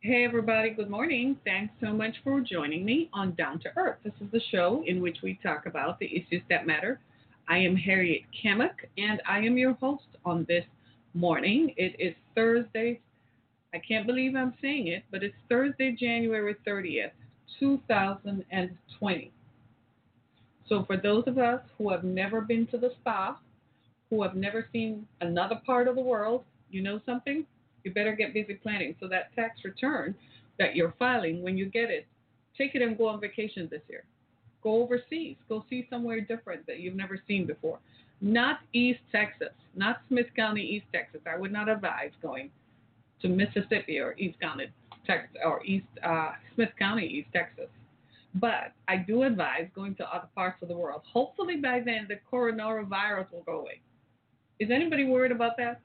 Hey, everybody. Good morning. Thanks so much for joining me on Down to Earth. This is the show in which we talk about the issues that matter. I am Harriet Kamek, and I am your host on this morning. It is Thursday. I can't believe I'm saying it, but it's Thursday, January 30th, 2020. So, for those of us who have never been to the spa, who have never seen another part of the world, you know something? You better get busy planning. So that tax return that you're filing, when you get it, take it and go on vacation this year. Go overseas. Go see somewhere different that you've never seen before. Not East Texas, not Smith County, East Texas. I would not advise going to Mississippi or East County, Texas, or East uh, Smith County, East Texas. But I do advise going to other parts of the world. Hopefully by then the coronavirus will go away. Is anybody worried about that?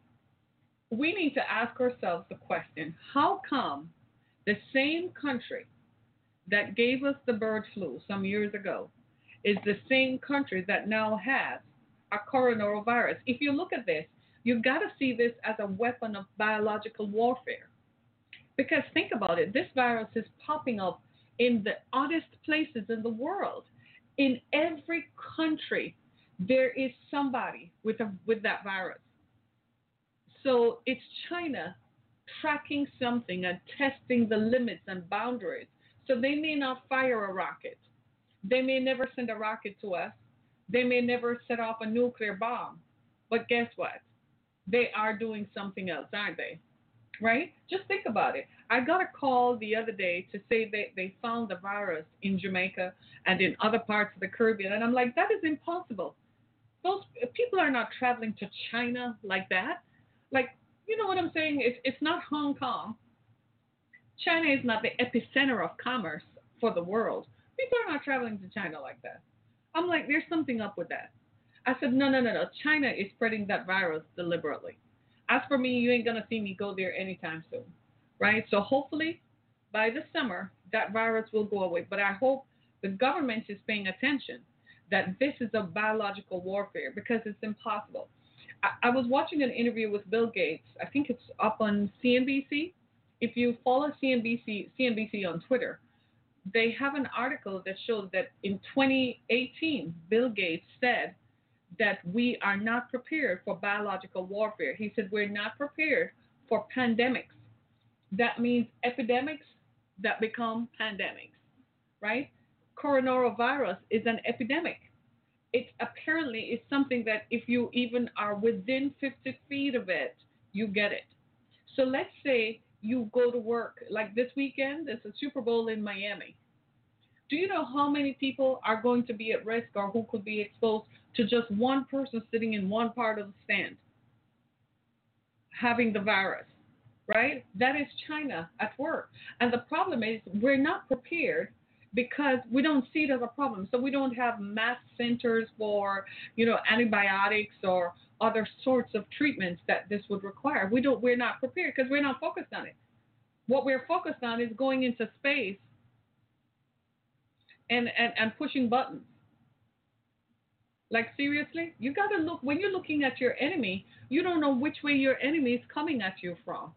We need to ask ourselves the question how come the same country that gave us the bird flu some years ago is the same country that now has a coronavirus? If you look at this, you've got to see this as a weapon of biological warfare. Because think about it this virus is popping up in the oddest places in the world. In every country, there is somebody with, a, with that virus. So it's China tracking something and testing the limits and boundaries. So they may not fire a rocket. They may never send a rocket to us. They may never set off a nuclear bomb. But guess what? They are doing something else, aren't they? Right? Just think about it. I got a call the other day to say they, they found the virus in Jamaica and in other parts of the Caribbean. And I'm like, that is impossible. Those people are not traveling to China like that like you know what I'm saying? It's it's not Hong Kong. China is not the epicenter of commerce for the world. People are not traveling to China like that. I'm like, there's something up with that. I said, no, no, no, no. China is spreading that virus deliberately. As for me, you ain't gonna see me go there anytime soon, right? So hopefully, by the summer, that virus will go away. But I hope the government is paying attention that this is a biological warfare because it's impossible. I, was watching an interview with Bill Gates. I think it's up on CNBC. If you follow CNBC CNBC on Twitter, they have an article that shows that in 2018, Bill Gates said that we are not prepared for biological warfare. He said we're not prepared for pandemics. That means epidemics that become pandemics, right? Coronavirus is an epidemic it apparently is something that if you even are within 50 feet of it, you get it. So let's say you go to work like this weekend, there's a Super Bowl in Miami. Do you know how many people are going to be at risk or who could be exposed to just one person sitting in one part of the stand having the virus? Right? That is China at work. And the problem is we're not prepared because we don't see it as a problem. So we don't have mass centers for, you know, antibiotics or other sorts of treatments that this would require. We don't we're not prepared because we're not focused on it. What we're focused on is going into space and, and, and pushing buttons. Like seriously, you gotta look when you're looking at your enemy, you don't know which way your enemy is coming at you from.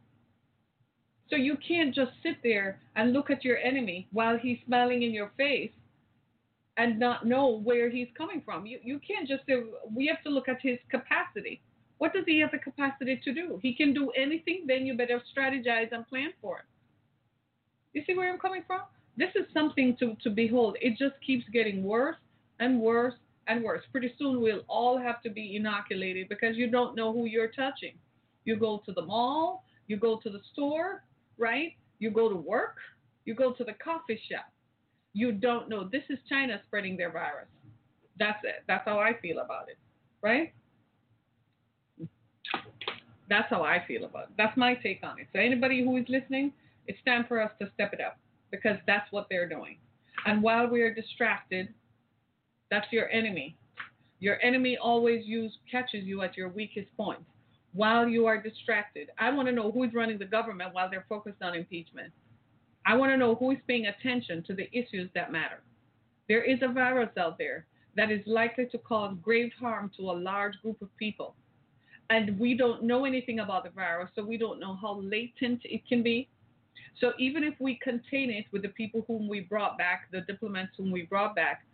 So you can't just sit there and look at your enemy while he's smiling in your face and not know where he's coming from. You you can't just say we have to look at his capacity. What does he have the capacity to do? He can do anything, then you better strategize and plan for it. You see where I'm coming from? This is something to, to behold. It just keeps getting worse and worse and worse. Pretty soon we'll all have to be inoculated because you don't know who you're touching. You go to the mall, you go to the store, right? You go to work, you go to the coffee shop. You don't know. This is China spreading their virus. That's it. That's how I feel about it, right? That's how I feel about it. That's my take on it. So anybody who is listening, it's time for us to step it up because that's what they're doing. And while we are distracted, that's your enemy. Your enemy always use catches you at your weakest point while you are distracted. I want to know who is running the government while they're focused on impeachment. I want to know who is paying attention to the issues that matter. There is a virus out there that is likely to cause grave harm to a large group of people. And we don't know anything about the virus, so we don't know how latent it can be. So even if we contain it with the people whom we brought back, the diplomats whom we brought back,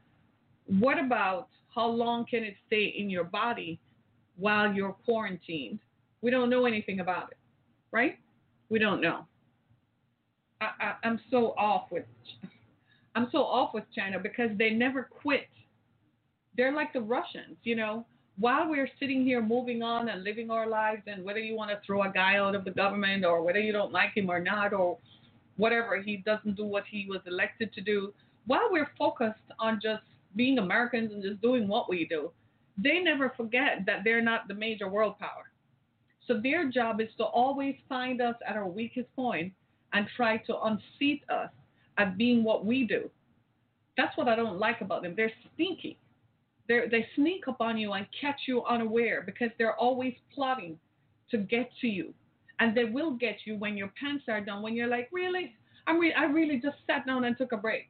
what about how long can it stay in your body while you're quarantined? We don't know anything about it, right? We don't know. I, I, I'm so off with I'm so off with China because they never quit. They're like the Russians, you know. While we're sitting here moving on and living our lives, and whether you want to throw a guy out of the government or whether you don't like him or not, or whatever, he doesn't do what he was elected to do, while we're focused on just being Americans and just doing what we do, they never forget that they're not the major world power. So their job is to always find us at our weakest point and try to unseat us at being what we do. That's what I don't like about them. They're sneaky. They're, they sneak up on you and catch you unaware because they're always plotting to get to you. And they will get you when your pants are down, when you're like, really? I'm re- I really just sat down and took a break.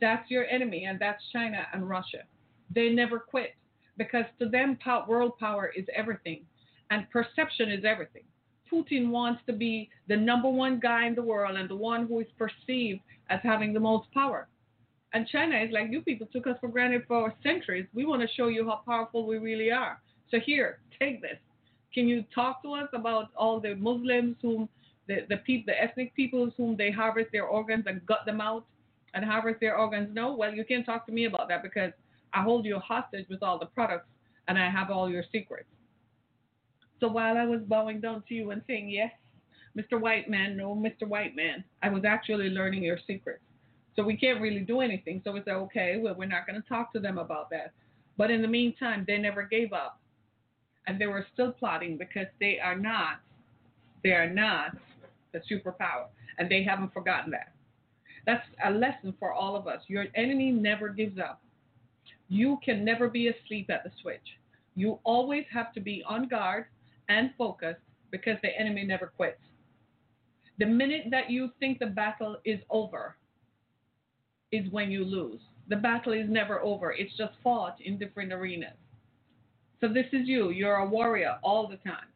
That's your enemy, and that's China and Russia. They never quit because to them, world power is everything, and perception is everything. Putin wants to be the number one guy in the world and the one who is perceived as having the most power. And China is like, you people took us for granted for centuries. We want to show you how powerful we really are. So here, take this. Can you talk to us about all the Muslims whom the the, pe- the ethnic peoples whom they harvest their organs and gut them out and harvest their organs? No, well you can't talk to me about that because I hold you hostage with all the products and I have all your secrets. So while I was bowing down to you and saying yes, Mr. White Man, no, Mr. White Man. I was actually learning your secrets. So we can't really do anything. So we said, okay, well, we're not going to talk to them about that. But in the meantime, they never gave up. And they were still plotting because they are not, they are not the superpower. And they haven't forgotten that. That's a lesson for all of us. Your enemy never gives up. You can never be asleep at the switch. You always have to be on guard and focused because the enemy never quits. The minute that you think the battle is over is when you lose. The battle is never over, it's just fought in different arenas. So, this is you. You're a warrior all the time.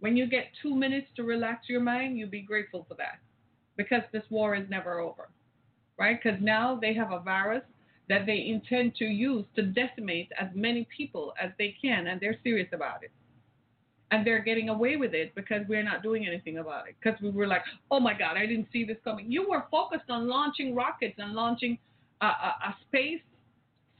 When you get two minutes to relax your mind, you'll be grateful for that because this war is never over, right? Because now they have a virus that they intend to use to decimate as many people as they can, and they're serious about it and they're getting away with it because we're not doing anything about it. Because we were like, oh my God, I didn't see this coming. You were focused on launching rockets and launching a, a, a space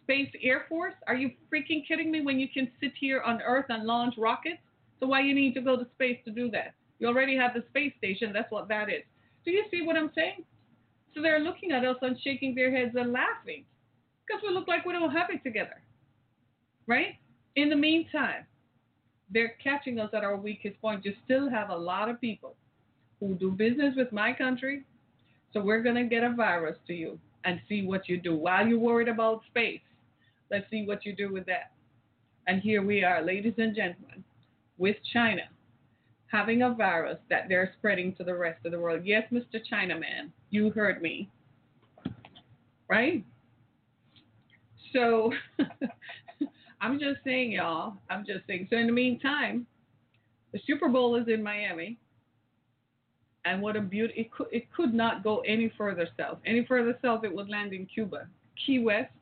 space air force. Are you freaking kidding me? When you can sit here on Earth and launch rockets, so why you need to go to space to do that? You already have the space station. That's what that is. Do you see what I'm saying? So they're looking at us and shaking their heads and laughing because we look like we don't have it together, right? In the meantime, they're catching us at our weakest point. You still have a lot of people who do business with my country. So we're going to get a virus to you and see what you do. While you're worried about space, let's see what you do with that. And here we are, ladies and gentlemen, with China having a virus that they're spreading to the rest of the world. Yes, Mr. Chinaman, you heard me. Right? So I'm just saying, y'all. I'm just saying. So in the meantime, the Super Bowl is in Miami, and what a beauty! It could it could not go any further south. Any further south, it would land in Cuba, Key West,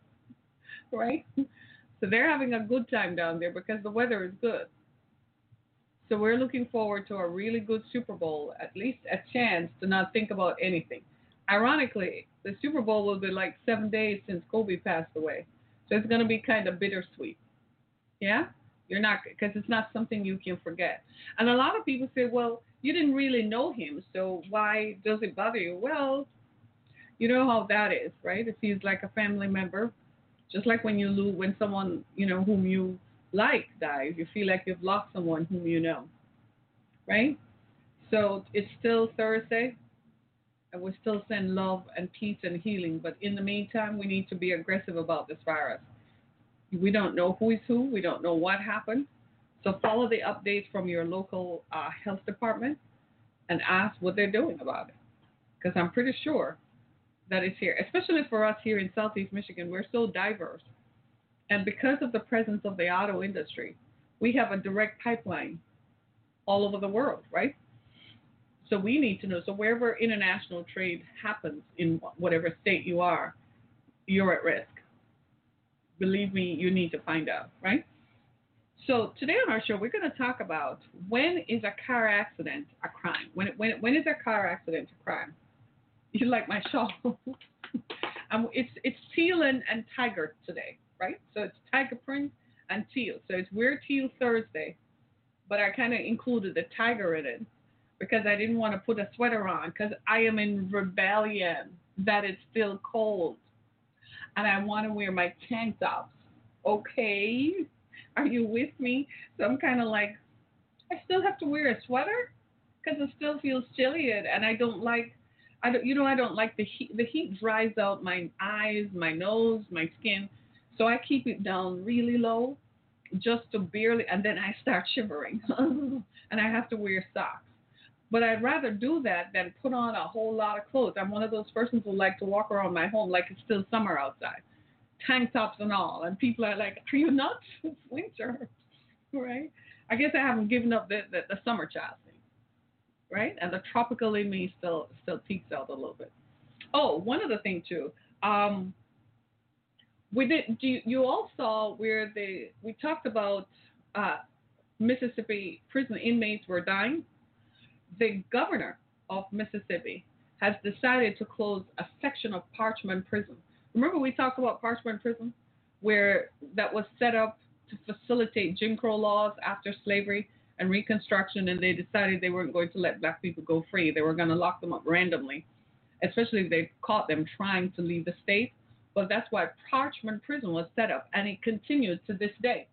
right? So they're having a good time down there because the weather is good. So we're looking forward to a really good Super Bowl, at least a chance to not think about anything. Ironically, the Super Bowl will be like seven days since Kobe passed away. So it's going to be kind of bittersweet. Yeah? You're not, because it's not something you can forget. And a lot of people say, well, you didn't really know him, so why does it bother you? Well, you know how that is, right? If he's like a family member, just like when you lose, when someone, you know, whom you like dies, you feel like you've lost someone whom you know. right? So it's still Thursday, and we still send love and peace and healing. But in the meantime, we need to be aggressive about this virus. We don't know who is who. We don't know what happened. So follow the updates from your local uh, health department and ask what they're doing about it. Because I'm pretty sure that it's here, especially for us here in Southeast Michigan. We're so diverse. And because of the presence of the auto industry, we have a direct pipeline all over the world, right? So we need to know. So wherever international trade happens in whatever state you are, you're at risk. Believe me, you need to find out, right? So today on our show, we're going to talk about when is a car accident a crime? When when when is a car accident a crime? You like my shawl? um, it's it's teal and, and tiger today, right? So it's tiger print and teal. So it's Wear Teal Thursday, but I kind of included the tiger in it because I didn't want to put a sweater on because I am in rebellion that it's still cold and I want to wear my tank tops. Okay, are you with me? So I'm kind of like, I still have to wear a sweater because it still feels chilly and I don't like. I don't, you know, I don't like the heat. The heat dries out my eyes, my nose, my skin. So I keep it down really low just to barely, and then I start shivering. and I have to wear socks. But I'd rather do that than put on a whole lot of clothes. I'm one of those persons who like to walk around my home like it's still summer outside, tank tops and all. And people are like, "Are you nuts? It's winter, right?" I guess I haven't given up the, the, the summer child thing, right? And the tropical in me still still peeks out a little bit. Oh, one other thing too. Um, we did. You, you all saw where they we talked about uh, Mississippi prison inmates were dying the governor of Mississippi has decided to close a section of Parchman Prison. Remember, we talked about Parchman Prison, where that was set up to facilitate Jim Crow laws after slavery and Reconstruction, and they decided they weren't going to let black people go free. They were going to lock them up randomly, especially if they caught them trying to leave the state. But that's why Parchman Prison was set up, and it continues to this day.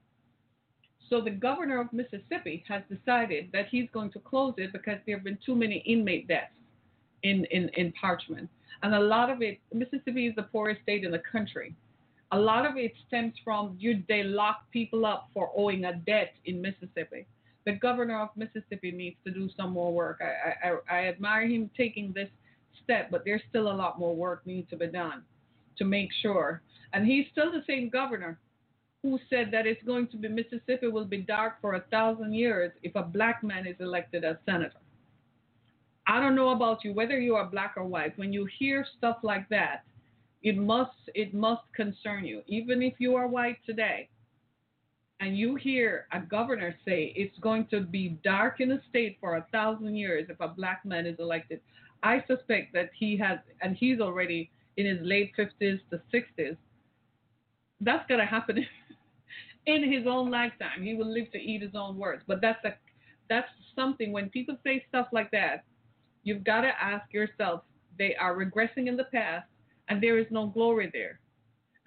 So the governor of Mississippi has decided that he's going to close it because there have been too many inmate deaths in, in, in Parchman. And a lot of it, Mississippi is the poorest state in the country. A lot of it stems from you, they lock people up for owing a debt in Mississippi. The governor of Mississippi needs to do some more work. I, I, I admire him taking this step, but there's still a lot more work needs to be done to make sure. And he's still the same governor who said that it's going to be Mississippi will be dark for a thousand years if a black man is elected as senator. I don't know about you, whether you are black or white. When you hear stuff like that, it must it must concern you. Even if you are white today, and you hear a governor say it's going to be dark in the state for a thousand years if a black man is elected, I suspect that he has, and he's already in his late 50s to 60s. That's going to happen in his own lifetime. He will live to eat his own words. But that's a that's something when people say stuff like that, you've got to ask yourself, they are regressing in the past and there is no glory there.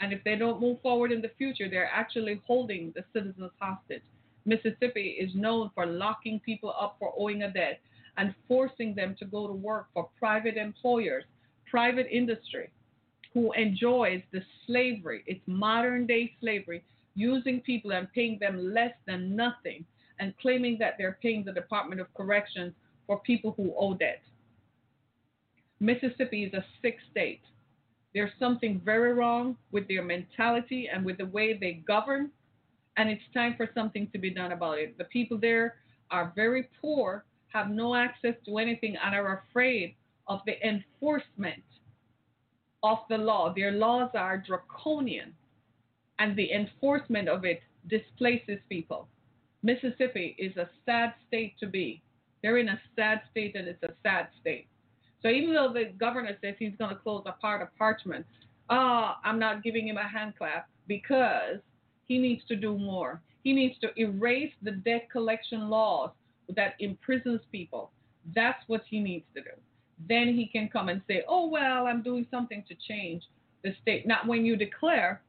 And if they don't move forward in the future, they're actually holding the citizens hostage. Mississippi is known for locking people up for owing a debt and forcing them to go to work for private employers, private industry, who enjoys the slavery, it's modern day slavery using people and paying them less than nothing and claiming that they're paying the Department of Corrections for people who owe debt. Mississippi is a sick state. There's something very wrong with their mentality and with the way they govern, and it's time for something to be done about it. The people there are very poor, have no access to anything, and are afraid of the enforcement of the law. Their laws are draconian and the enforcement of it displaces people. Mississippi is a sad state to be. They're in a sad state, and it's a sad state. So even though the governor says he's going to close a part of Parchman, uh, I'm not giving him a hand clap because he needs to do more. He needs to erase the debt collection laws that imprisons people. That's what he needs to do. Then he can come and say, oh, well, I'm doing something to change the state. Not when you declare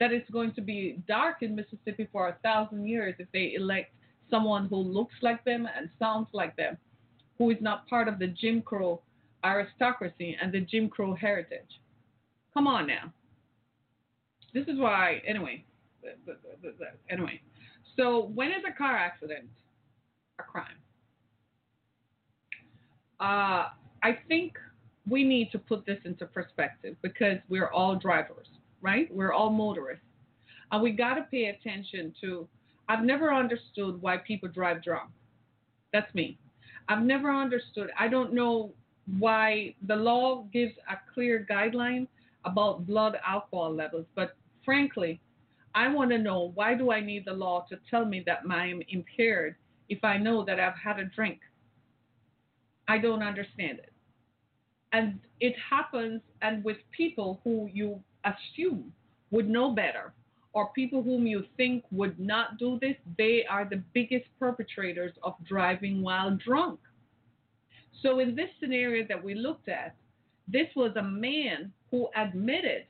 that it's going to be dark in Mississippi for a thousand years if they elect someone who looks like them and sounds like them, who is not part of the Jim Crow aristocracy and the Jim Crow heritage. Come on now. This is why, anyway. Anyway, so when is a car accident a crime? Uh, I think we need to put this into perspective because we're all drivers, right? We're all motorists. And we got to pay attention to. I've never understood why people drive drunk. That's me. I've never understood. I don't know why the law gives a clear guideline about blood alcohol levels, but frankly, I want to know why do I need the law to tell me that I am impaired if I know that I've had a drink? I don't understand it. And it happens and with people who you assume would know better or people whom you think would not do this, they are the biggest perpetrators of driving while drunk. So, in this scenario that we looked at, this was a man who admitted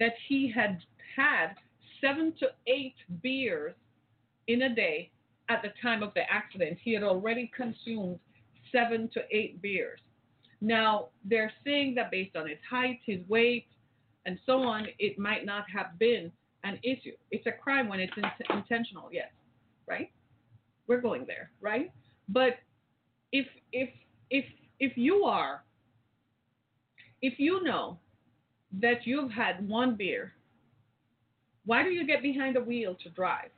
that he had had seven to eight beers in a day at the time of the accident. He had already consumed seven to eight beers. Now, they're saying that based on his height, his weight, and so on, it might not have been an issue. It's a crime when it's in- intentional, yes, right? We're going there, right? But if if if if you are if you know that you've had one beer, why do you get behind the wheel to drive?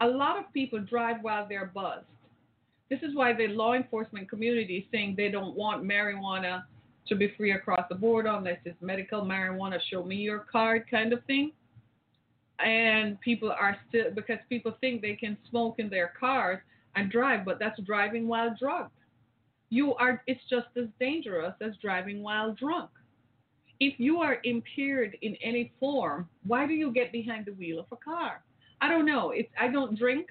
A lot of people drive while they're buzzed. This is why the law enforcement community is saying they don't want marijuana to be free across the board unless it's medical marijuana, show me your card kind of thing. And people are still, because people think they can smoke in their cars and drive, but that's driving while drugged. You are, it's just as dangerous as driving while drunk. If you are impaired in any form, why do you get behind the wheel of a car? I don't know. It's, I don't drink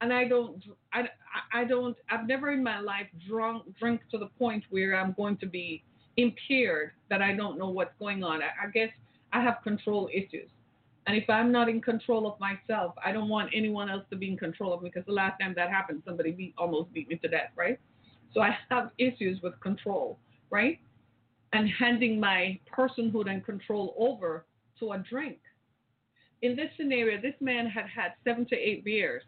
and I don't, I, I don't, I've never in my life drunk, drink to the point where I'm going to be impaired that I don't know what's going on. I, I guess I have control issues. And if I'm not in control of myself, I don't want anyone else to be in control of me because the last time that happened, somebody beat, almost beat me to death, right? So I have issues with control, right? And handing my personhood and control over to a drink. In this scenario, this man had had seven to eight beers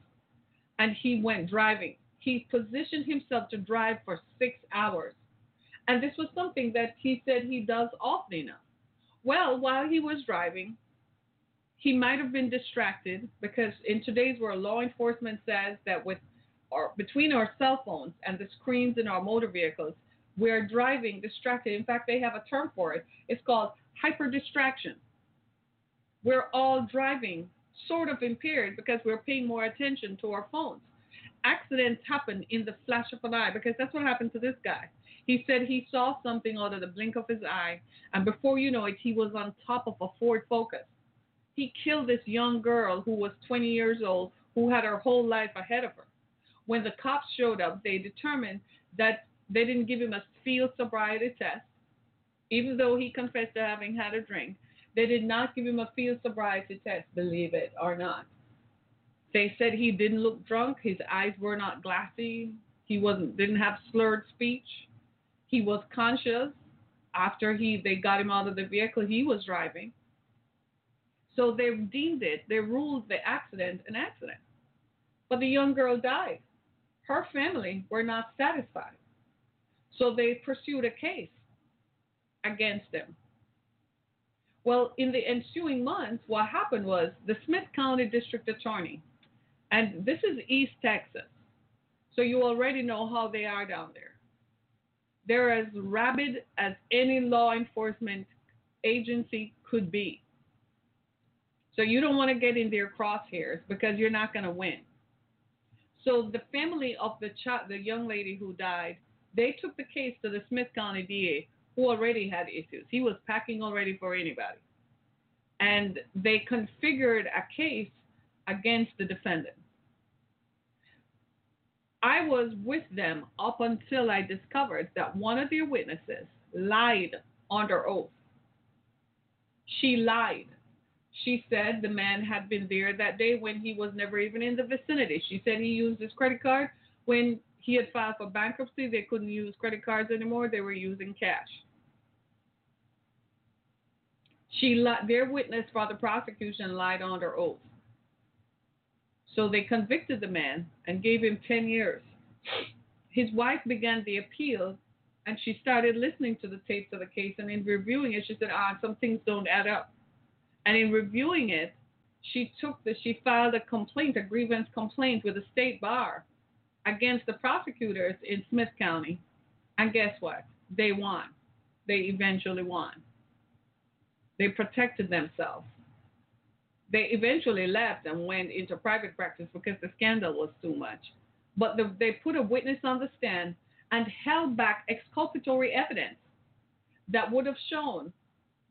and he went driving. He positioned himself to drive for six hours. And this was something that he said he does often enough. Well, while he was driving, he might have been distracted because in today's world, law enforcement says that with or between our cell phones and the screens in our motor vehicles, we're driving distracted. In fact, they have a term for it. It's called hyper distraction. We're all driving sort of impaired because we're paying more attention to our phones. Accidents happen in the flash of an eye because that's what happened to this guy. He said he saw something out of the blink of his eye, and before you know it, he was on top of a Ford Focus. He killed this young girl who was 20 years old, who had her whole life ahead of her. When the cops showed up, they determined that they didn't give him a field sobriety test, even though he confessed to having had a drink. They did not give him a field sobriety test, believe it or not. They said he didn't look drunk. His eyes were not glassy. He wasn't didn't have slurred speech. He was conscious. After he they got him out of the vehicle, he was driving. So they deemed it, they ruled the accident an accident. But the young girl died. Her family were not satisfied. So they pursued a case against him. Well, in the ensuing months, what happened was the Smith County District Attorney, and this is East Texas, so you already know how they are down there. They're as rabid as any law enforcement agency could be. So you don't want to get in their crosshairs because you're not going to win. So the family of the child, the young lady who died, they took the case to the Smith County DA who already had issues. He was packing already for anybody. And they configured a case against the defendant. I was with them up until I discovered that one of their witnesses lied under oath. She lied. She said the man had been there that day when he was never even in the vicinity. She said he used his credit card when he had filed for bankruptcy. They couldn't use credit cards anymore. They were using cash. She their witness for the prosecution lied under oath. So they convicted the man and gave him 10 years. His wife began the appeal and she started listening to the tapes of the case and in reviewing it she said ah some things don't add up. And in reviewing it she took the she filed a complaint a grievance complaint with the state bar against the prosecutors in smith county. And guess what? They won. They eventually won they protected themselves they eventually left and went into private practice because the scandal was too much but the, they put a witness on the stand and held back exculpatory evidence that would have shown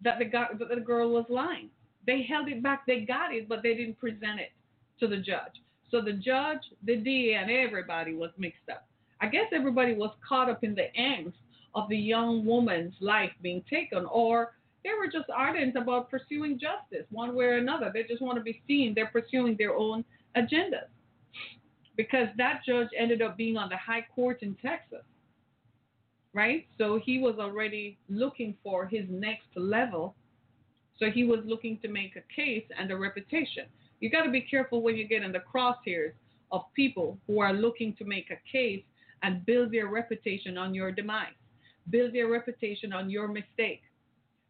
that the, that the girl was lying. They held it back. They got it, but they didn't present it to the judge. So the judge, the DA, and everybody was mixed up. I guess everybody was caught up in the angst of the young woman's life being taken, or they were just ardent about pursuing justice one way or another. They just want to be seen. They're pursuing their own agendas because that judge ended up being on the high court in Texas. Right? So he was already looking for his next level. So he was looking to make a case and a reputation. You got to be careful when you get in the crosshairs of people who are looking to make a case and build their reputation on your demise, build their reputation on your mistake.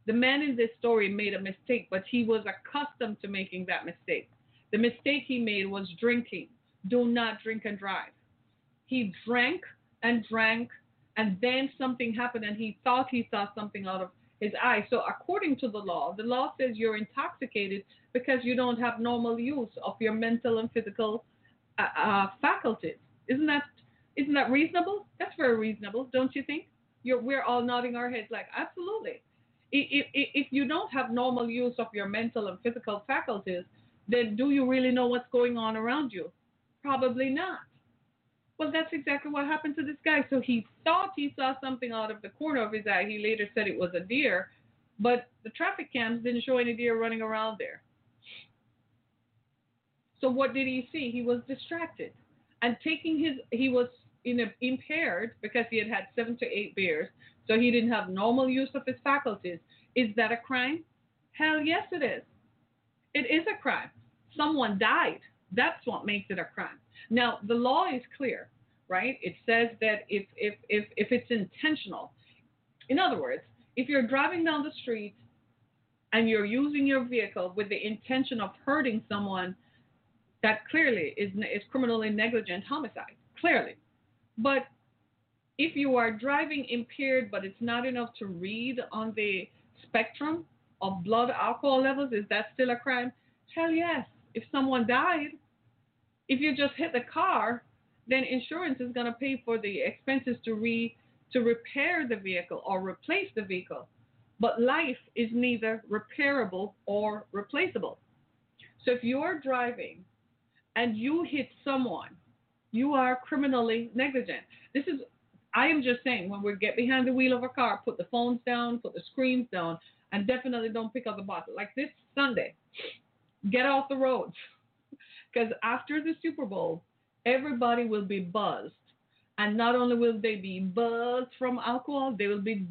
The man in this story made a mistake, but he was accustomed to making that mistake. The mistake he made was drinking do not drink and drive. He drank and drank, and then something happened, and he thought he saw something out of his eye. So, according to the law, the law says you're intoxicated because you don't have normal use of your mental and physical uh, uh, faculties. Isn't that isn't that reasonable? That's very reasonable, don't you think? You're, we're all nodding our heads like, absolutely. If, you don't have normal use of your mental and physical faculties, then do you really know what's going on around you? Probably not. Well, that's exactly what happened to this guy. So he thought he saw something out of the corner of his eye. He later said it was a deer, but the traffic cams didn't show any deer running around there. So what did he see? He was distracted and taking his. He was in a, impaired because he had had seven to eight beers, so he didn't have normal use of his faculties. Is that a crime? Hell yes, it is. It is a crime. Someone died. That's what makes it a crime. Now, the law is clear, right? It says that if, if, if, if it's intentional, in other words, if you're driving down the street and you're using your vehicle with the intention of hurting someone, that clearly is, is criminally negligent homicide, clearly. But if you are driving impaired, but it's not enough to read on the spectrum of blood alcohol levels, is that still a crime? Hell yes if someone died, if you just hit the car, then insurance is going to pay for the expenses to re to repair the vehicle or replace the vehicle. But life is neither repairable or replaceable. So if you're driving and you hit someone, you are criminally negligent. This is I am just saying when we get behind the wheel of a car, put the phones down, put the screens down, and definitely don't pick up the bottle. Like this Sunday, get off the roads. Because after the Super Bowl, everybody will be buzzed. And not only will they be buzzed from alcohol, they will be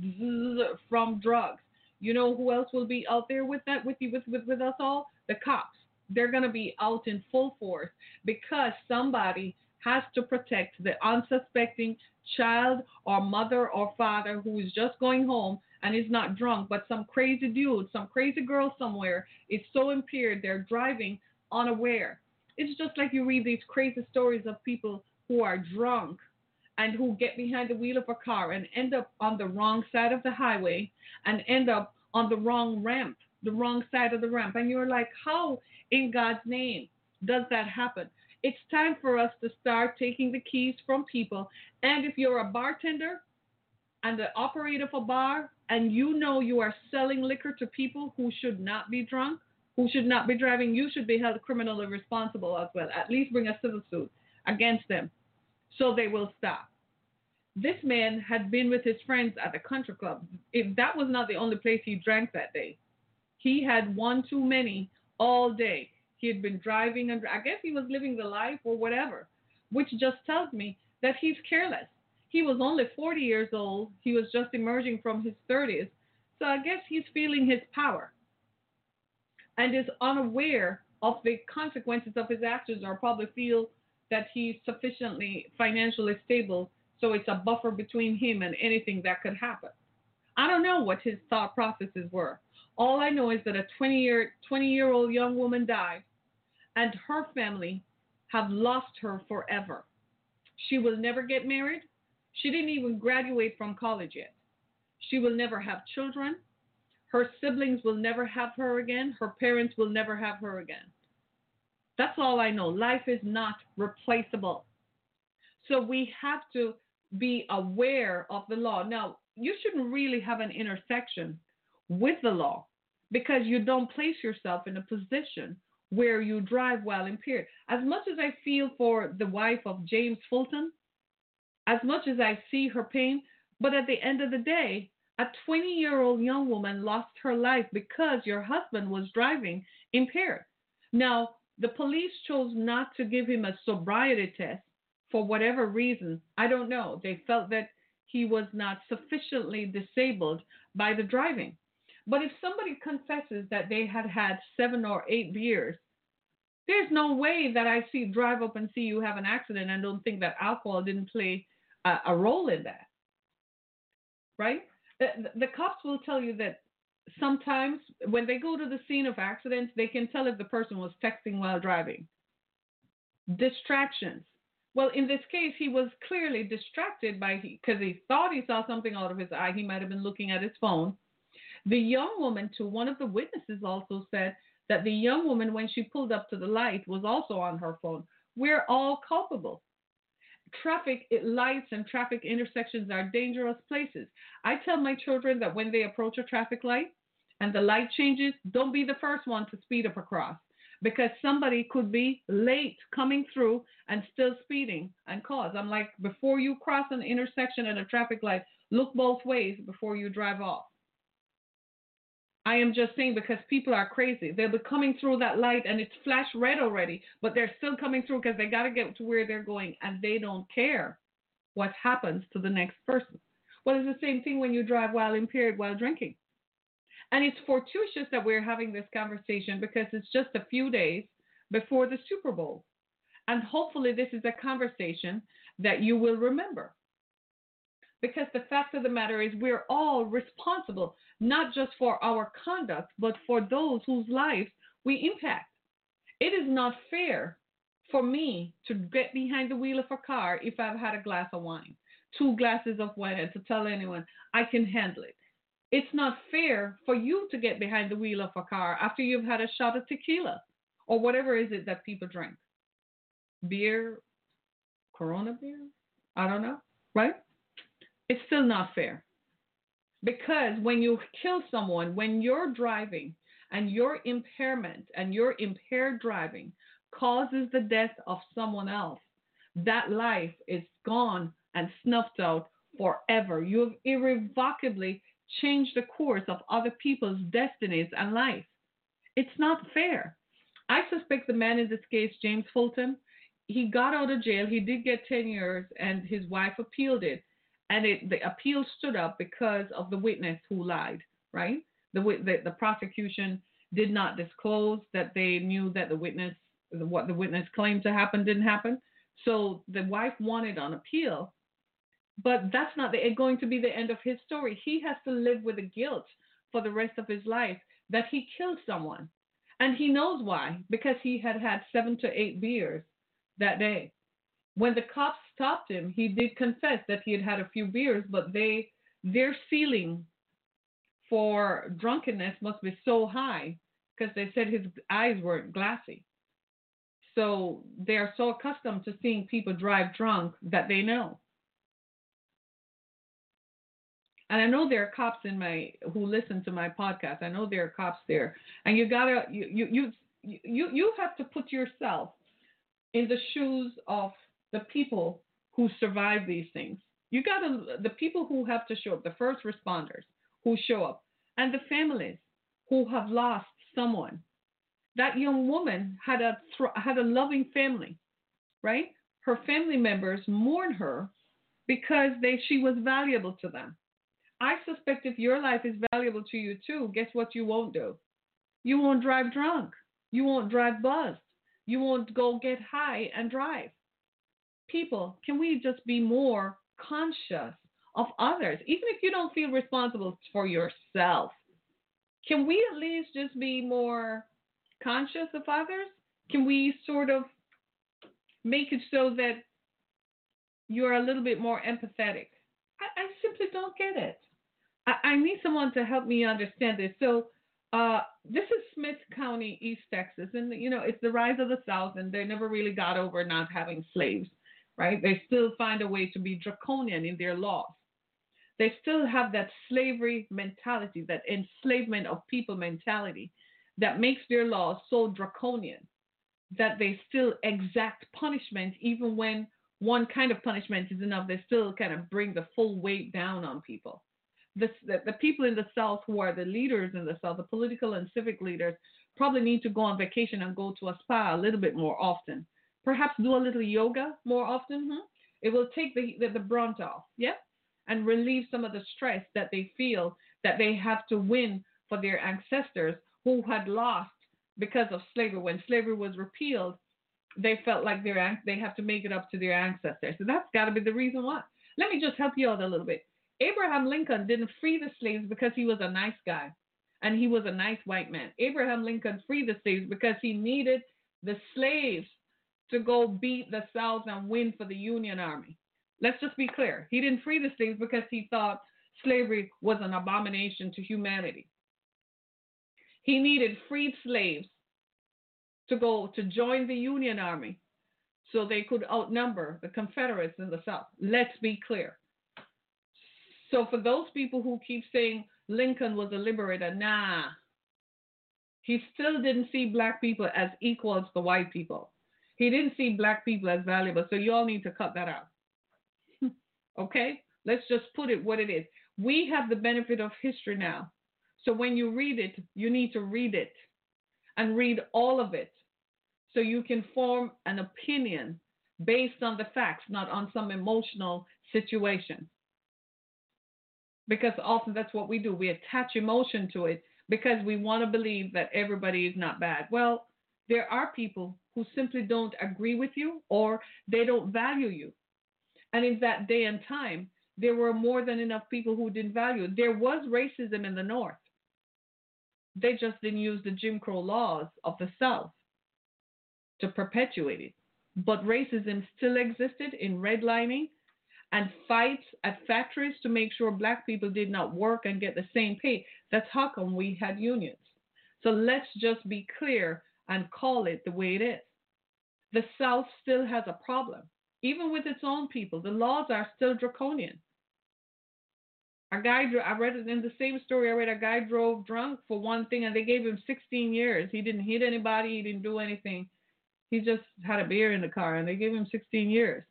from drugs. You know who else will be out there with that with you with, with, with us all? The cops. They're gonna be out in full force because somebody has to protect the unsuspecting child or mother or father who is just going home and is not drunk, but some crazy dude, some crazy girl somewhere is so impaired they're driving unaware. It's just like you read these crazy stories of people who are drunk and who get behind the wheel of a car and end up on the wrong side of the highway and end up on the wrong ramp, the wrong side of the ramp. And you're like, how in God's name does that happen? It's time for us to start taking the keys from people. And if you're a bartender and the operator of a bar, and you know you are selling liquor to people who should not be drunk, who should not be driving, you should be held criminally responsible as well. At least bring a civil suit against them so they will stop. This man had been with his friends at the country club. If that was not the only place he drank that day, he had one too many all day. He had been driving, and I guess he was living the life or whatever, which just tells me that he's careless. He was only 40 years old. He was just emerging from his 30s. So I guess he's feeling his power and is unaware of the consequences of his actions or probably feel that he's sufficiently financially stable so it's a buffer between him and anything that could happen. I don't know what his thought processes were. All I know is that a 20 year 20 year old young woman died and her family have lost her forever. She will never get married. She didn't even graduate from college yet. She will never have children. Her siblings will never have her again. Her parents will never have her again. That's all I know. Life is not replaceable. So we have to be aware of the law. Now, you shouldn't really have an intersection with the law because you don't place yourself in a position where you drive while impaired. As much as I feel for the wife of James Fulton, as much as I see her pain, but at the end of the day, a 20 year old young woman lost her life because your husband was driving impaired. Now, the police chose not to give him a sobriety test for whatever reason. I don't know. They felt that he was not sufficiently disabled by the driving. But if somebody confesses that they had had seven or eight beers, there's no way that I see drive up and see you have an accident and don't think that alcohol didn't play a, a role in that. Right? The, the cops will tell you that sometimes when they go to the scene of accidents, they can tell if the person was texting while driving. Distractions. Well, in this case, he was clearly distracted by because he thought he saw something out of his eye. He might have been looking at his phone. The young woman, to one of the witnesses, also said that the young woman, when she pulled up to the light, was also on her phone. We're all culpable. Traffic lights and traffic intersections are dangerous places. I tell my children that when they approach a traffic light and the light changes, don't be the first one to speed up across because somebody could be late coming through and still speeding and cause. I'm like, before you cross an intersection at a traffic light, look both ways before you drive off. I am just saying because people are crazy. They'll be coming through that light and it's flash red already, but they're still coming through because they got to get to where they're going and they don't care what happens to the next person. Well, it's the same thing when you drive while impaired while drinking. And it's fortuitous that we're having this conversation because it's just a few days before the Super Bowl. And hopefully, this is a conversation that you will remember. Because the fact of the matter is, we're all responsible, not just for our conduct, but for those whose lives we impact. It is not fair for me to get behind the wheel of a car if I've had a glass of wine, two glasses of wine, and to tell anyone I can handle it. It's not fair for you to get behind the wheel of a car after you've had a shot of tequila or whatever is it that people drink. Beer, Corona beer? I don't know, right? It's still not fair. Because when you kill someone, when you're driving and your impairment and your impaired driving causes the death of someone else, that life is gone and snuffed out forever. You have irrevocably changed the course of other people's destinies and life. It's not fair. I suspect the man in this case, James Fulton, he got out of jail. He did get 10 years, and his wife appealed it and it, the appeal stood up because of the witness who lied, right? The, the, the prosecution did not disclose that they knew that the witness, what the witness claimed to happen didn't happen. So the wife wanted on appeal, but that's not the, going to be the end of his story. He has to live with the guilt for the rest of his life that he killed someone. And he knows why, because he had had seven to eight beers that day. When the cops stopped him, he did confess that he had had a few beers, but they their ceiling for drunkenness must be so high because they said his eyes weren't glassy. So they are so accustomed to seeing people drive drunk that they know. And I know there are cops in my who listen to my podcast. I know there are cops there, and you gotta you you you you, you have to put yourself in the shoes of the people who survive these things. You got to, the people who have to show up, the first responders who show up, and the families who have lost someone. that young woman had a had a loving family, right? Her family members mourn her because they she was valuable to them. I suspect if your life is valuable to you too, guess what you won't do? You won't drive drunk. You won't drive buzzed. You won't go get high and drive. People, can we just be more conscious of others, even if you don't feel responsible for yourself? Can we at least just be more conscious of others? Can we sort of make it so that you're a little bit more empathetic? I, I simply don't get it. I, I, need someone to help me understand this. So, uh, this is Smith County, East Texas, and you know it's the rise of the South, and they never really got over not having slaves, right? They still find a way to be draconian in their laws. They still have that slavery mentality, that enslavement of people mentality that makes their laws so draconian that they still exact punishment even when one kind of punishment is enough. They still kind of bring the full weight down on people. The, the, the people in the South who are the leaders in the South, the political and civic leaders, probably need to go on vacation and go to a spa a little bit more often. Perhaps do a little yoga more often. Hmm? It will take the, the, the brunt off. Yeah? and relieve some of the stress that they feel that they have to win for their ancestors who had lost because of slavery. When slavery was repealed, they felt like they they have to make it up to their ancestors. So that's got to be the reason why. Let me just help you out a little bit. Abraham Lincoln didn't free the slaves because he was a nice guy and he was a nice white man. Abraham Lincoln freed the slaves because he needed the slaves to go beat the South and win for the Union Army. Let's just be clear. He didn't free the slaves because he thought slavery was an abomination to humanity. He needed freed slaves to go to join the Union Army so they could outnumber the Confederates in the South. Let's be clear. So, for those people who keep saying Lincoln was a liberator, nah. He still didn't see black people as equal to the white people. He didn't see black people as valuable. So, you all need to cut that out. Okay? Let's just put it what it is. We have the benefit of history now. So when you read it, you need to read it and read all of it so you can form an opinion based on the facts, not on some emotional situation. Because often that's what we do. We attach emotion to it because we want to believe that everybody is not bad. Well, there are people who simply don't agree with you or they don't value you. And in that day and time, there were more than enough people who didn't value. There was racism in the North. They just didn't use the Jim Crow laws of the South to perpetuate it. But racism still existed in redlining and fights at factories to make sure black people did not work and get the same pay. That's how come we had unions. So let's just be clear and call it the way it is. The South still has a problem even with its own people. The laws are still draconian. A guy, I read it in the same story. I read a guy drove drunk for one thing, and they gave him 16 years. He didn't hit anybody. He didn't do anything. He just had a beer in the car, and they gave him 16 years.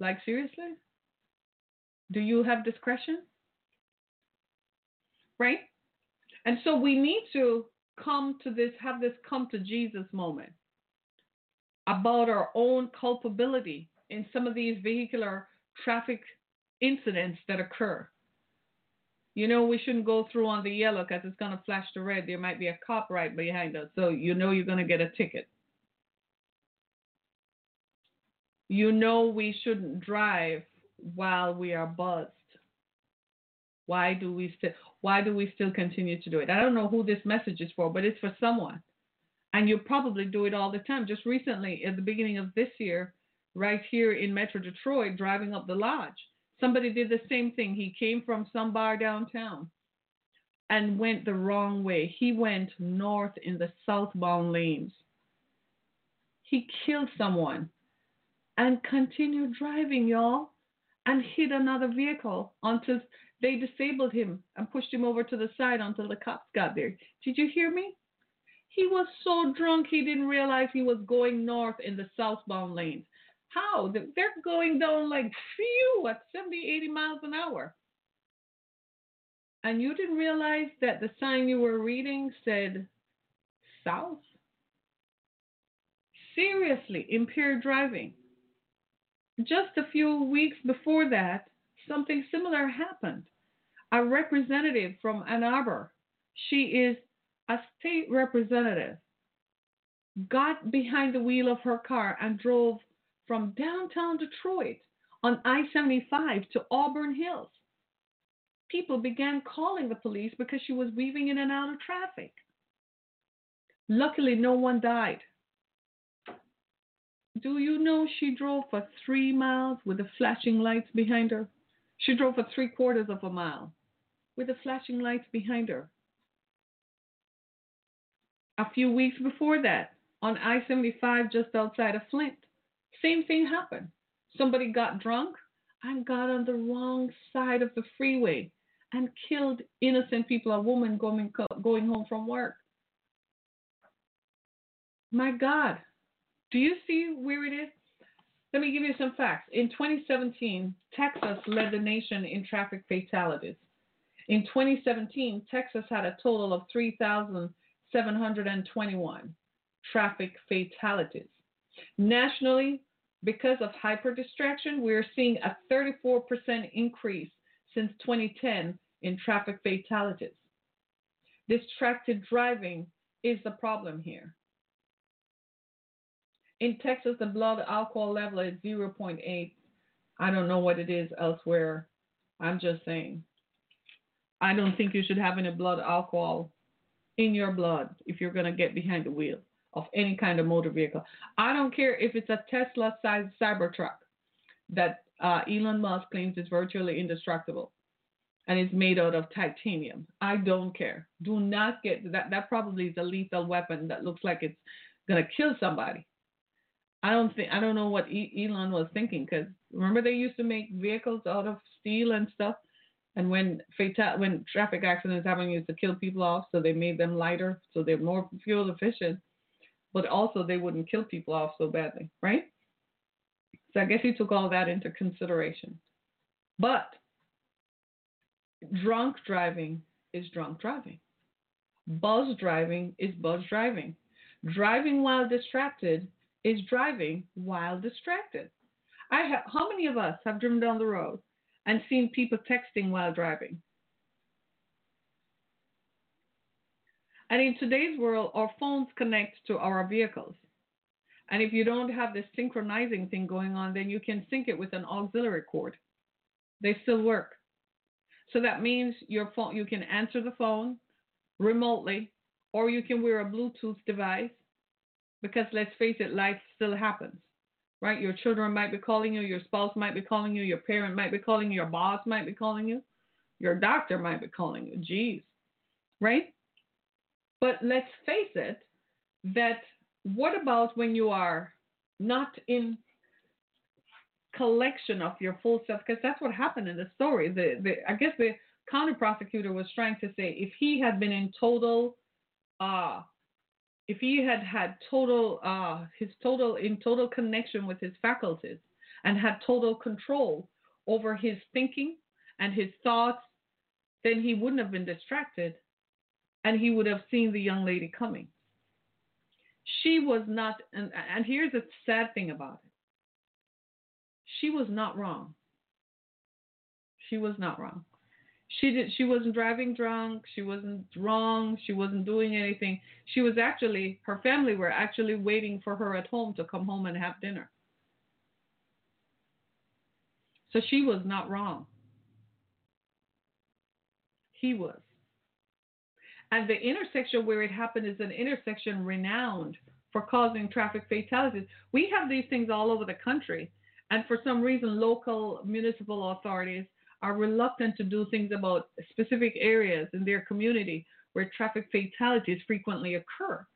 Like seriously? Do you have discretion? Right? And so we need to come to this, have this come to Jesus moment about our own culpability in some of these vehicular traffic incidents that occur. You know, we shouldn't go through on the yellow because it's going to flash to red. There might be a cop right behind us, so you know you're going to get a ticket. You know we shouldn't drive while we are buzzed. Why do we still why do we still continue to do it? I don't know who this message is for, but it's for someone and you probably do it all the time. Just recently, at the beginning of this year, right here in Metro Detroit, driving up the lodge, somebody did the same thing. He came from some bar downtown and went the wrong way. He went north in the southbound lanes. He killed someone and continued driving, y'all, and hit another vehicle until they disabled him and pushed him over to the side until the cops got there. Did you hear me? He was so drunk he didn't realize he was going north in the southbound lanes. How? They're going down like phew at 70, 80 miles an hour. And you didn't realize that the sign you were reading said south. Seriously, impaired driving. Just a few weeks before that, something similar happened. A representative from Ann Arbor, she is a state representative, got behind the wheel of her car and drove from downtown Detroit on I 75 to Auburn Hills. People began calling the police because she was weaving in and out of traffic. Luckily, no one died. Do you know she drove for three miles with the flashing lights behind her? She drove for three quarters of a mile with the flashing lights behind her. A few weeks before that, on I 75 just outside of Flint, same thing happened. Somebody got drunk and got on the wrong side of the freeway and killed innocent people, a woman going, going home from work. My God, do you see where it is? Let me give you some facts. In 2017, Texas led the nation in traffic fatalities. In 2017, Texas had a total of 3,721 traffic fatalities. Nationally, because of hyper distraction, we're seeing a 34% increase since 2010 in traffic fatalities. Distracted driving is the problem here. In Texas, the blood alcohol level is 0.8. I don't know what it is elsewhere. I'm just saying. I don't think you should have any blood alcohol in your blood if you're going to get behind the wheel of any kind of motor vehicle. I don't care if it's a Tesla sized Cybertruck that uh, Elon Musk claims is virtually indestructible and is made out of titanium. I don't care. Do not get that. That probably is a lethal weapon that looks like it's going to kill somebody. I don't think I don't know what Elon was thinking because remember they used to make vehicles out of steel and stuff, and when fatal when traffic accidents happen, used to kill people off, so they made them lighter, so they're more fuel efficient but also they wouldn't kill people off so badly, right? So I guess he took all that into consideration. But drunk driving is drunk driving. Buzz driving is buzz driving. Driving while distracted is driving while distracted. I have, how many of us have driven down the road and seen people texting while driving? And in today's world, our phones connect to our vehicles. And if you don't have this synchronizing thing going on, then you can sync it with an auxiliary cord. They still work. So that means your phone you can answer the phone remotely or you can wear a Bluetooth device because let's face it, life still happens. Right? Your children might be calling you, your spouse might be calling you, your parent might be calling you, your boss might be calling you, your doctor might be calling you. Jeez. Right? But let's face it, that what about when you are not in collection of your full self? Because that's what happened in the story. The, the I guess the county prosecutor was trying to say if he had been in total, uh, if he had had total, uh, his total in total connection with his faculties and had total control over his thinking and his thoughts, then he wouldn't have been distracted and he would have seen the young lady coming. She was not, and, and here's the sad thing about it she was not wrong. She was not wrong. She did. She wasn't driving drunk. She wasn't wrong. She wasn't doing anything. She was actually. Her family were actually waiting for her at home to come home and have dinner. So she was not wrong. He was. And the intersection where it happened is an intersection renowned for causing traffic fatalities. We have these things all over the country, and for some reason, local municipal authorities are reluctant to do things about specific areas in their community where traffic fatalities frequently occur.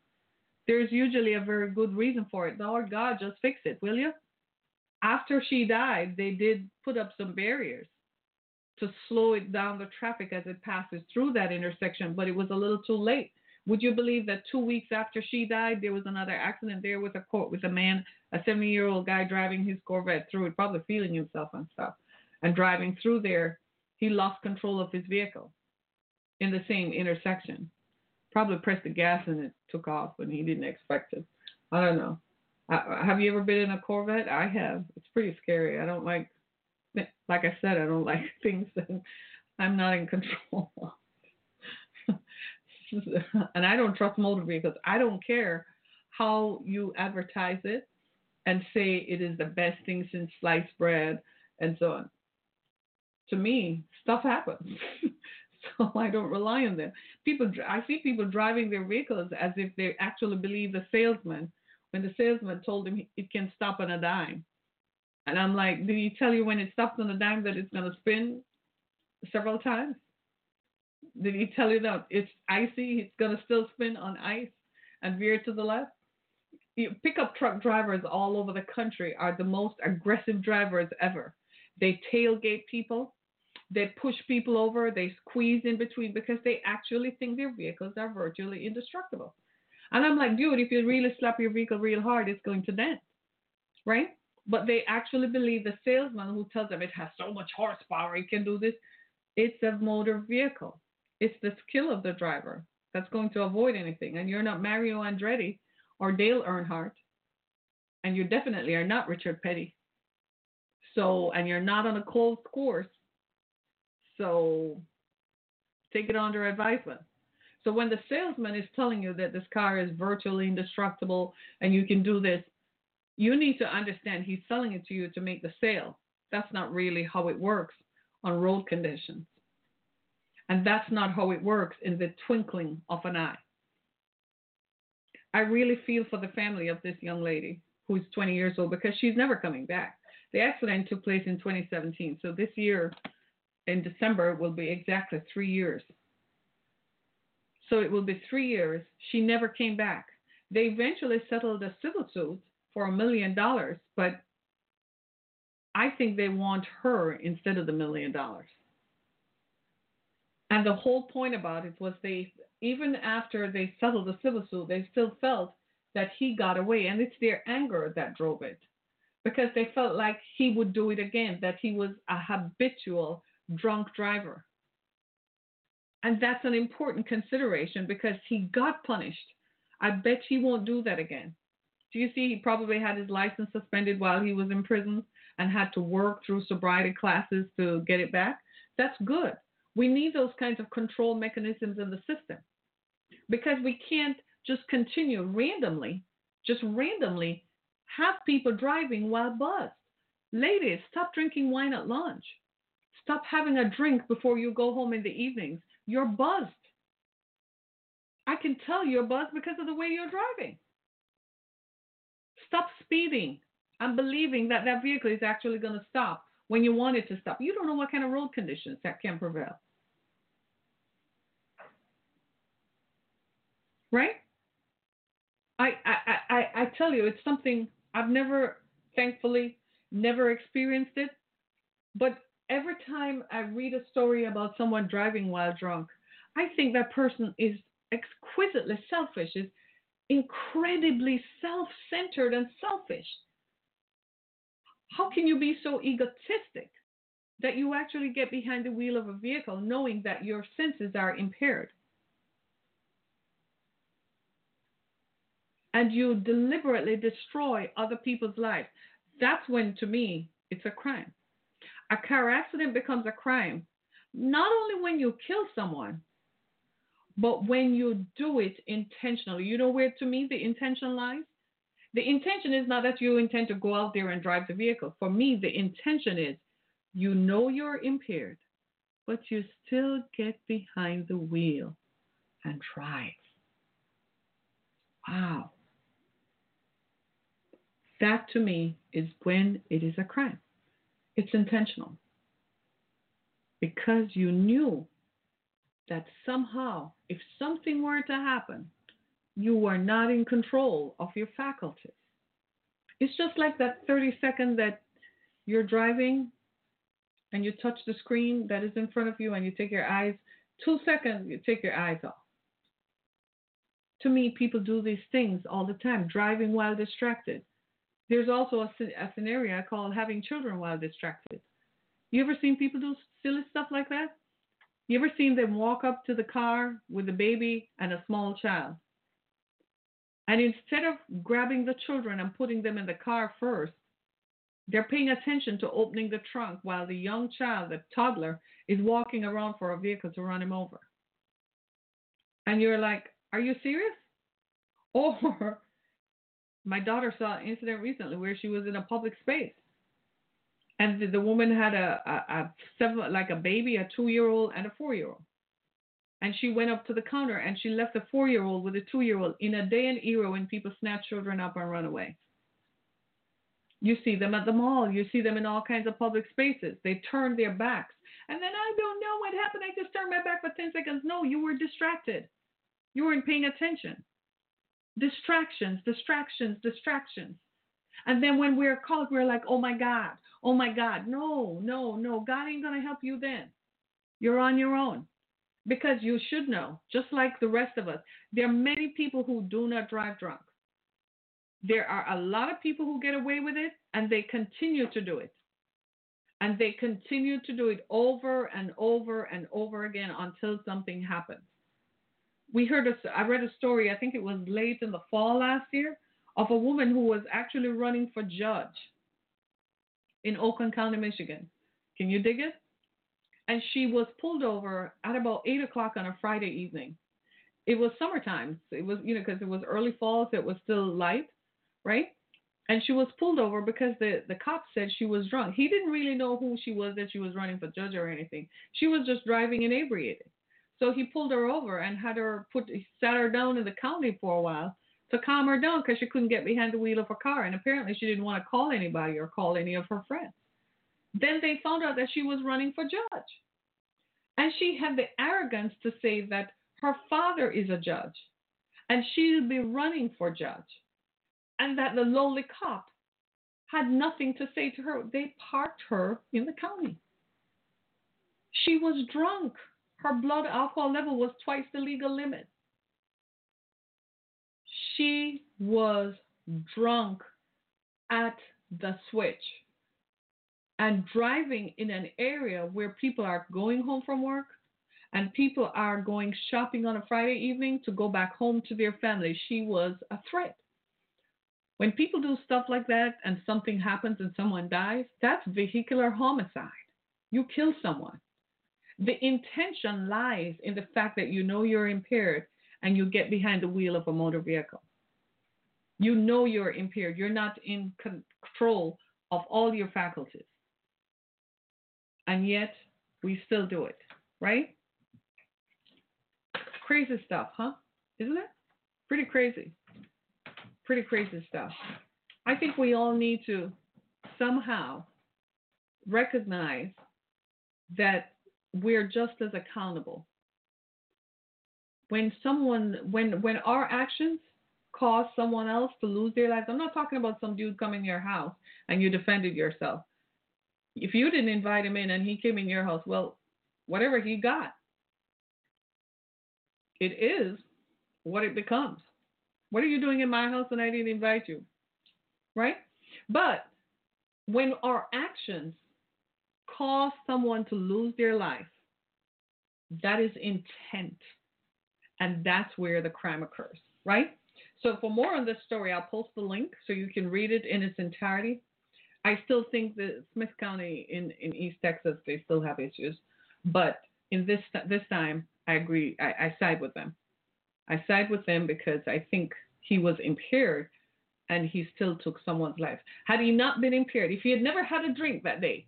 There's usually a very good reason for it. Lord God, just fix it, will you? After she died, they did put up some barriers to slow it down the traffic as it passes through that intersection, but it was a little too late. Would you believe that two weeks after she died, there was another accident there with a with a man, a 70 year old guy driving his Corvette through it, probably feeling himself and stuff, and driving through there, he lost control of his vehicle in the same intersection. Probably pressed the gas and it took off when he didn't expect it. I don't know. I, have you ever been in a Corvette? I have. It's pretty scary. I don't like, like I said, I don't like things that I'm not in control of. and I don't trust motor vehicles. I don't care how you advertise it and say it is the best thing since sliced bread and so on. To me, stuff happens. so I don't rely on them. People, I see people driving their vehicles as if they actually believe the salesman when the salesman told him it can stop on a dime. And I'm like, did he tell you when it stops on a dime that it's going to spin several times? Did he tell you that it's icy? It's going to still spin on ice and veer to the left? You, pickup truck drivers all over the country are the most aggressive drivers ever. They tailgate people, they push people over, they squeeze in between because they actually think their vehicles are virtually indestructible. And I'm like, dude, if you really slap your vehicle real hard, it's going to dent, right? But they actually believe the salesman who tells them it has so much horsepower, it can do this. It's a motor vehicle. It's the skill of the driver that's going to avoid anything. And you're not Mario Andretti or Dale Earnhardt. And you definitely are not Richard Petty. So, and you're not on a closed course. So, take it under advisement. So, when the salesman is telling you that this car is virtually indestructible and you can do this, you need to understand he's selling it to you to make the sale. That's not really how it works on road conditions. And that's not how it works in the twinkling of an eye. I really feel for the family of this young lady who's 20 years old because she's never coming back. The accident took place in 2017. So this year, in December, will be exactly three years. So it will be three years. She never came back. They eventually settled a civil suit for a million dollars, but I think they want her instead of the million dollars. And the whole point about it was they, even after they settled the civil suit, they still felt that he got away. And it's their anger that drove it because they felt like he would do it again, that he was a habitual drunk driver. And that's an important consideration because he got punished. I bet he won't do that again. Do you see? He probably had his license suspended while he was in prison and had to work through sobriety classes to get it back. That's good. We need those kinds of control mechanisms in the system because we can't just continue randomly, just randomly have people driving while buzzed. Ladies, stop drinking wine at lunch. Stop having a drink before you go home in the evenings. You're buzzed. I can tell you're buzzed because of the way you're driving. Stop speeding and believing that that vehicle is actually going to stop when you want it to stop. You don't know what kind of road conditions that can prevail. Right? I, I, I, I tell you, it's something I've never, thankfully, never experienced it. But every time I read a story about someone driving while drunk, I think that person is exquisitely selfish, is incredibly self centered and selfish. How can you be so egotistic that you actually get behind the wheel of a vehicle knowing that your senses are impaired? And you deliberately destroy other people's lives. That's when, to me, it's a crime. A car accident becomes a crime not only when you kill someone, but when you do it intentionally. You know where, to me, the intention lies? The intention is not that you intend to go out there and drive the vehicle. For me, the intention is you know you're impaired, but you still get behind the wheel and drive. Wow. That to me is when it is a crime. It's intentional. Because you knew that somehow, if something were to happen, you are not in control of your faculties. It's just like that 30 second that you're driving and you touch the screen that is in front of you and you take your eyes, two seconds, you take your eyes off. To me, people do these things all the time, driving while distracted. There's also a, a scenario called having children while distracted. You ever seen people do silly stuff like that? You ever seen them walk up to the car with a baby and a small child? And instead of grabbing the children and putting them in the car first, they're paying attention to opening the trunk while the young child, the toddler, is walking around for a vehicle to run him over. And you're like, are you serious? Or my daughter saw an incident recently where she was in a public space and the, the woman had a, a, a seven, like a baby, a two year old, and a four year old. And she went up to the counter and she left the four year old with a two year old in a day and era when people snatch children up and run away. You see them at the mall. You see them in all kinds of public spaces. They turn their backs. And then I don't know what happened. I just turned my back for 10 seconds. No, you were distracted. You weren't paying attention. Distractions, distractions, distractions. And then when we're called, we're like, oh my God, oh my God. No, no, no. God ain't going to help you then. You're on your own. Because you should know, just like the rest of us, there are many people who do not drive drunk. There are a lot of people who get away with it and they continue to do it. And they continue to do it over and over and over again until something happens we heard a, I read a story, I think it was late in the fall last year, of a woman who was actually running for judge in Oakland County, Michigan. Can you dig it? And she was pulled over at about eight o'clock on a Friday evening. It was summertime. It was, you know, because it was early fall, so it was still light, right? And she was pulled over because the, the cop said she was drunk. He didn't really know who she was that she was running for judge or anything. She was just driving inebriated. So he pulled her over and had her put, sat her down in the county for a while to calm her down because she couldn't get behind the wheel of her car. And apparently she didn't want to call anybody or call any of her friends. Then they found out that she was running for judge. And she had the arrogance to say that her father is a judge and she'll be running for judge. And that the lowly cop had nothing to say to her. They parked her in the county. She was drunk. Her blood alcohol level was twice the legal limit. She was drunk at the switch and driving in an area where people are going home from work and people are going shopping on a Friday evening to go back home to their family. She was a threat. When people do stuff like that and something happens and someone dies, that's vehicular homicide. You kill someone. The intention lies in the fact that you know you're impaired and you get behind the wheel of a motor vehicle. You know you're impaired. You're not in control of all your faculties. And yet, we still do it, right? Crazy stuff, huh? Isn't it? Pretty crazy. Pretty crazy stuff. I think we all need to somehow recognize that we're just as accountable. When someone, when when our actions cause someone else to lose their lives, I'm not talking about some dude coming in your house and you defended yourself. If you didn't invite him in and he came in your house, well, whatever he got, it is what it becomes. What are you doing in my house and I didn't invite you? Right? But when our actions cause someone to lose their life, that is intent. And that's where the crime occurs, right? So, for more on this story, I'll post the link so you can read it in its entirety. I still think that Smith County in, in East Texas, they still have issues. But in this this time, I agree. I, I side with them. I side with them because I think he was impaired and he still took someone's life. Had he not been impaired, if he had never had a drink that day,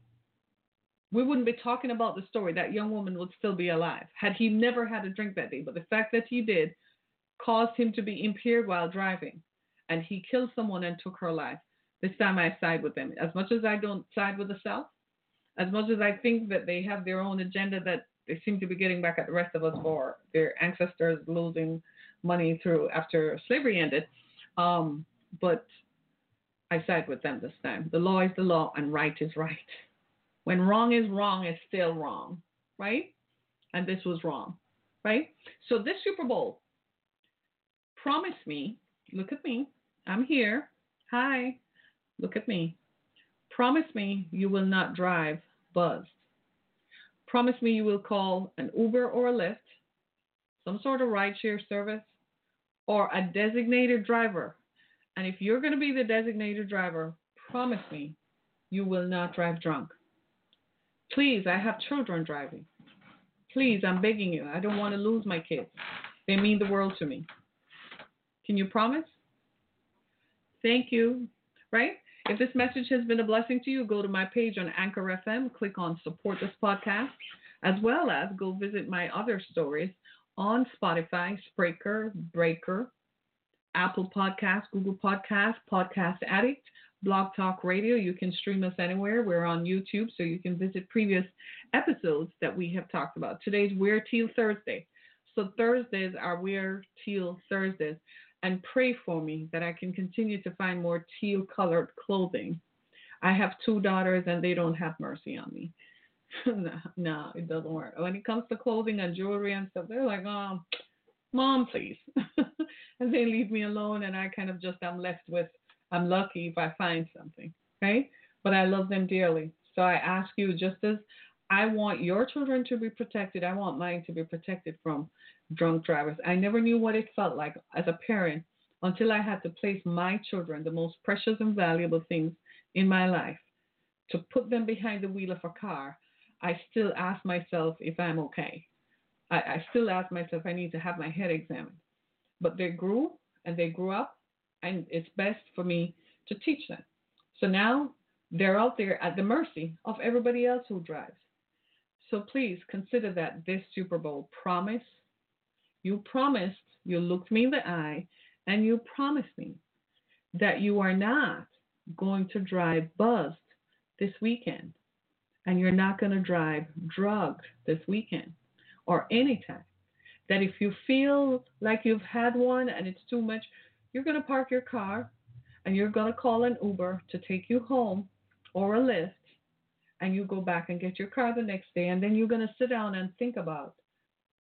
we wouldn't be talking about the story. That young woman would still be alive had he never had a drink that day. But the fact that he did caused him to be impaired while driving, and he killed someone and took her life. This time I side with them. As much as I don't side with the South, as much as I think that they have their own agenda that they seem to be getting back at the rest of us for their ancestors losing money through after slavery ended. Um, but I side with them this time. The law is the law and right is right. When wrong is wrong, it's still wrong, right? And this was wrong, right? So this Super Bowl, promise me, look at me, I'm here. Hi, look at me. Promise me you will not drive buzzed. promise me you will call an Uber or a Lyft, some sort of rideshare service, or a designated driver. And if you're going to be the designated driver, promise me you will not drive drunk. Please, I have children driving. Please, I'm begging you. I don't want to lose my kids. They mean the world to me. Can you promise? Thank you. Right? If this message has been a blessing to you, go to my page on Anchor FM, click on support this podcast, as well as go visit my other stories on Spotify, Spreaker, Breaker, Apple Podcast, Google Podcast, Podcast Addict, Blog Talk Radio. You can stream us anywhere. We're on YouTube, so you can visit previous episodes that we have talked about. Today's Wear Teal Thursday. So Thursdays are Wear Teal Thursdays. And pray for me that I can continue to find more teal colored clothing. I have two daughters and they don't have mercy on me. no, no, it doesn't work. When it comes to clothing and jewelry and stuff, they're like, oh, mom, please. and they leave me alone and I kind of just am left with I'm lucky if I find something, right? But I love them dearly. So I ask you, just as I want your children to be protected, I want mine to be protected from drunk drivers. I never knew what it felt like as a parent until I had to place my children, the most precious and valuable things in my life, to put them behind the wheel of a car. I still ask myself if I'm okay. I, I still ask myself I need to have my head examined. But they grew and they grew up and it's best for me to teach them. So now they're out there at the mercy of everybody else who drives. So please consider that this Super Bowl promise. You promised, you looked me in the eye, and you promised me that you are not going to drive buzzed this weekend. And you're not going to drive drugged this weekend or anytime. That if you feel like you've had one and it's too much, you're going to park your car and you're going to call an Uber to take you home or a Lyft and you go back and get your car the next day and then you're going to sit down and think about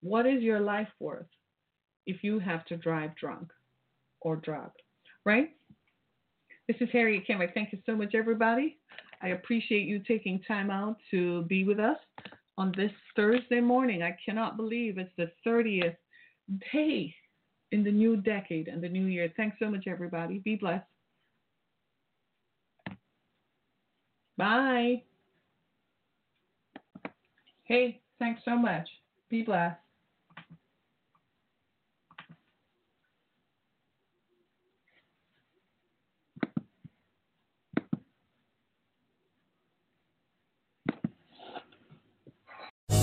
what is your life worth if you have to drive drunk or drugged, right? This is Harriet Kenrick. Thank you so much, everybody. I appreciate you taking time out to be with us on this Thursday morning. I cannot believe it's the 30th day in the new decade and the new year. Thanks so much, everybody. Be blessed. Bye. Hey, thanks so much. Be blessed.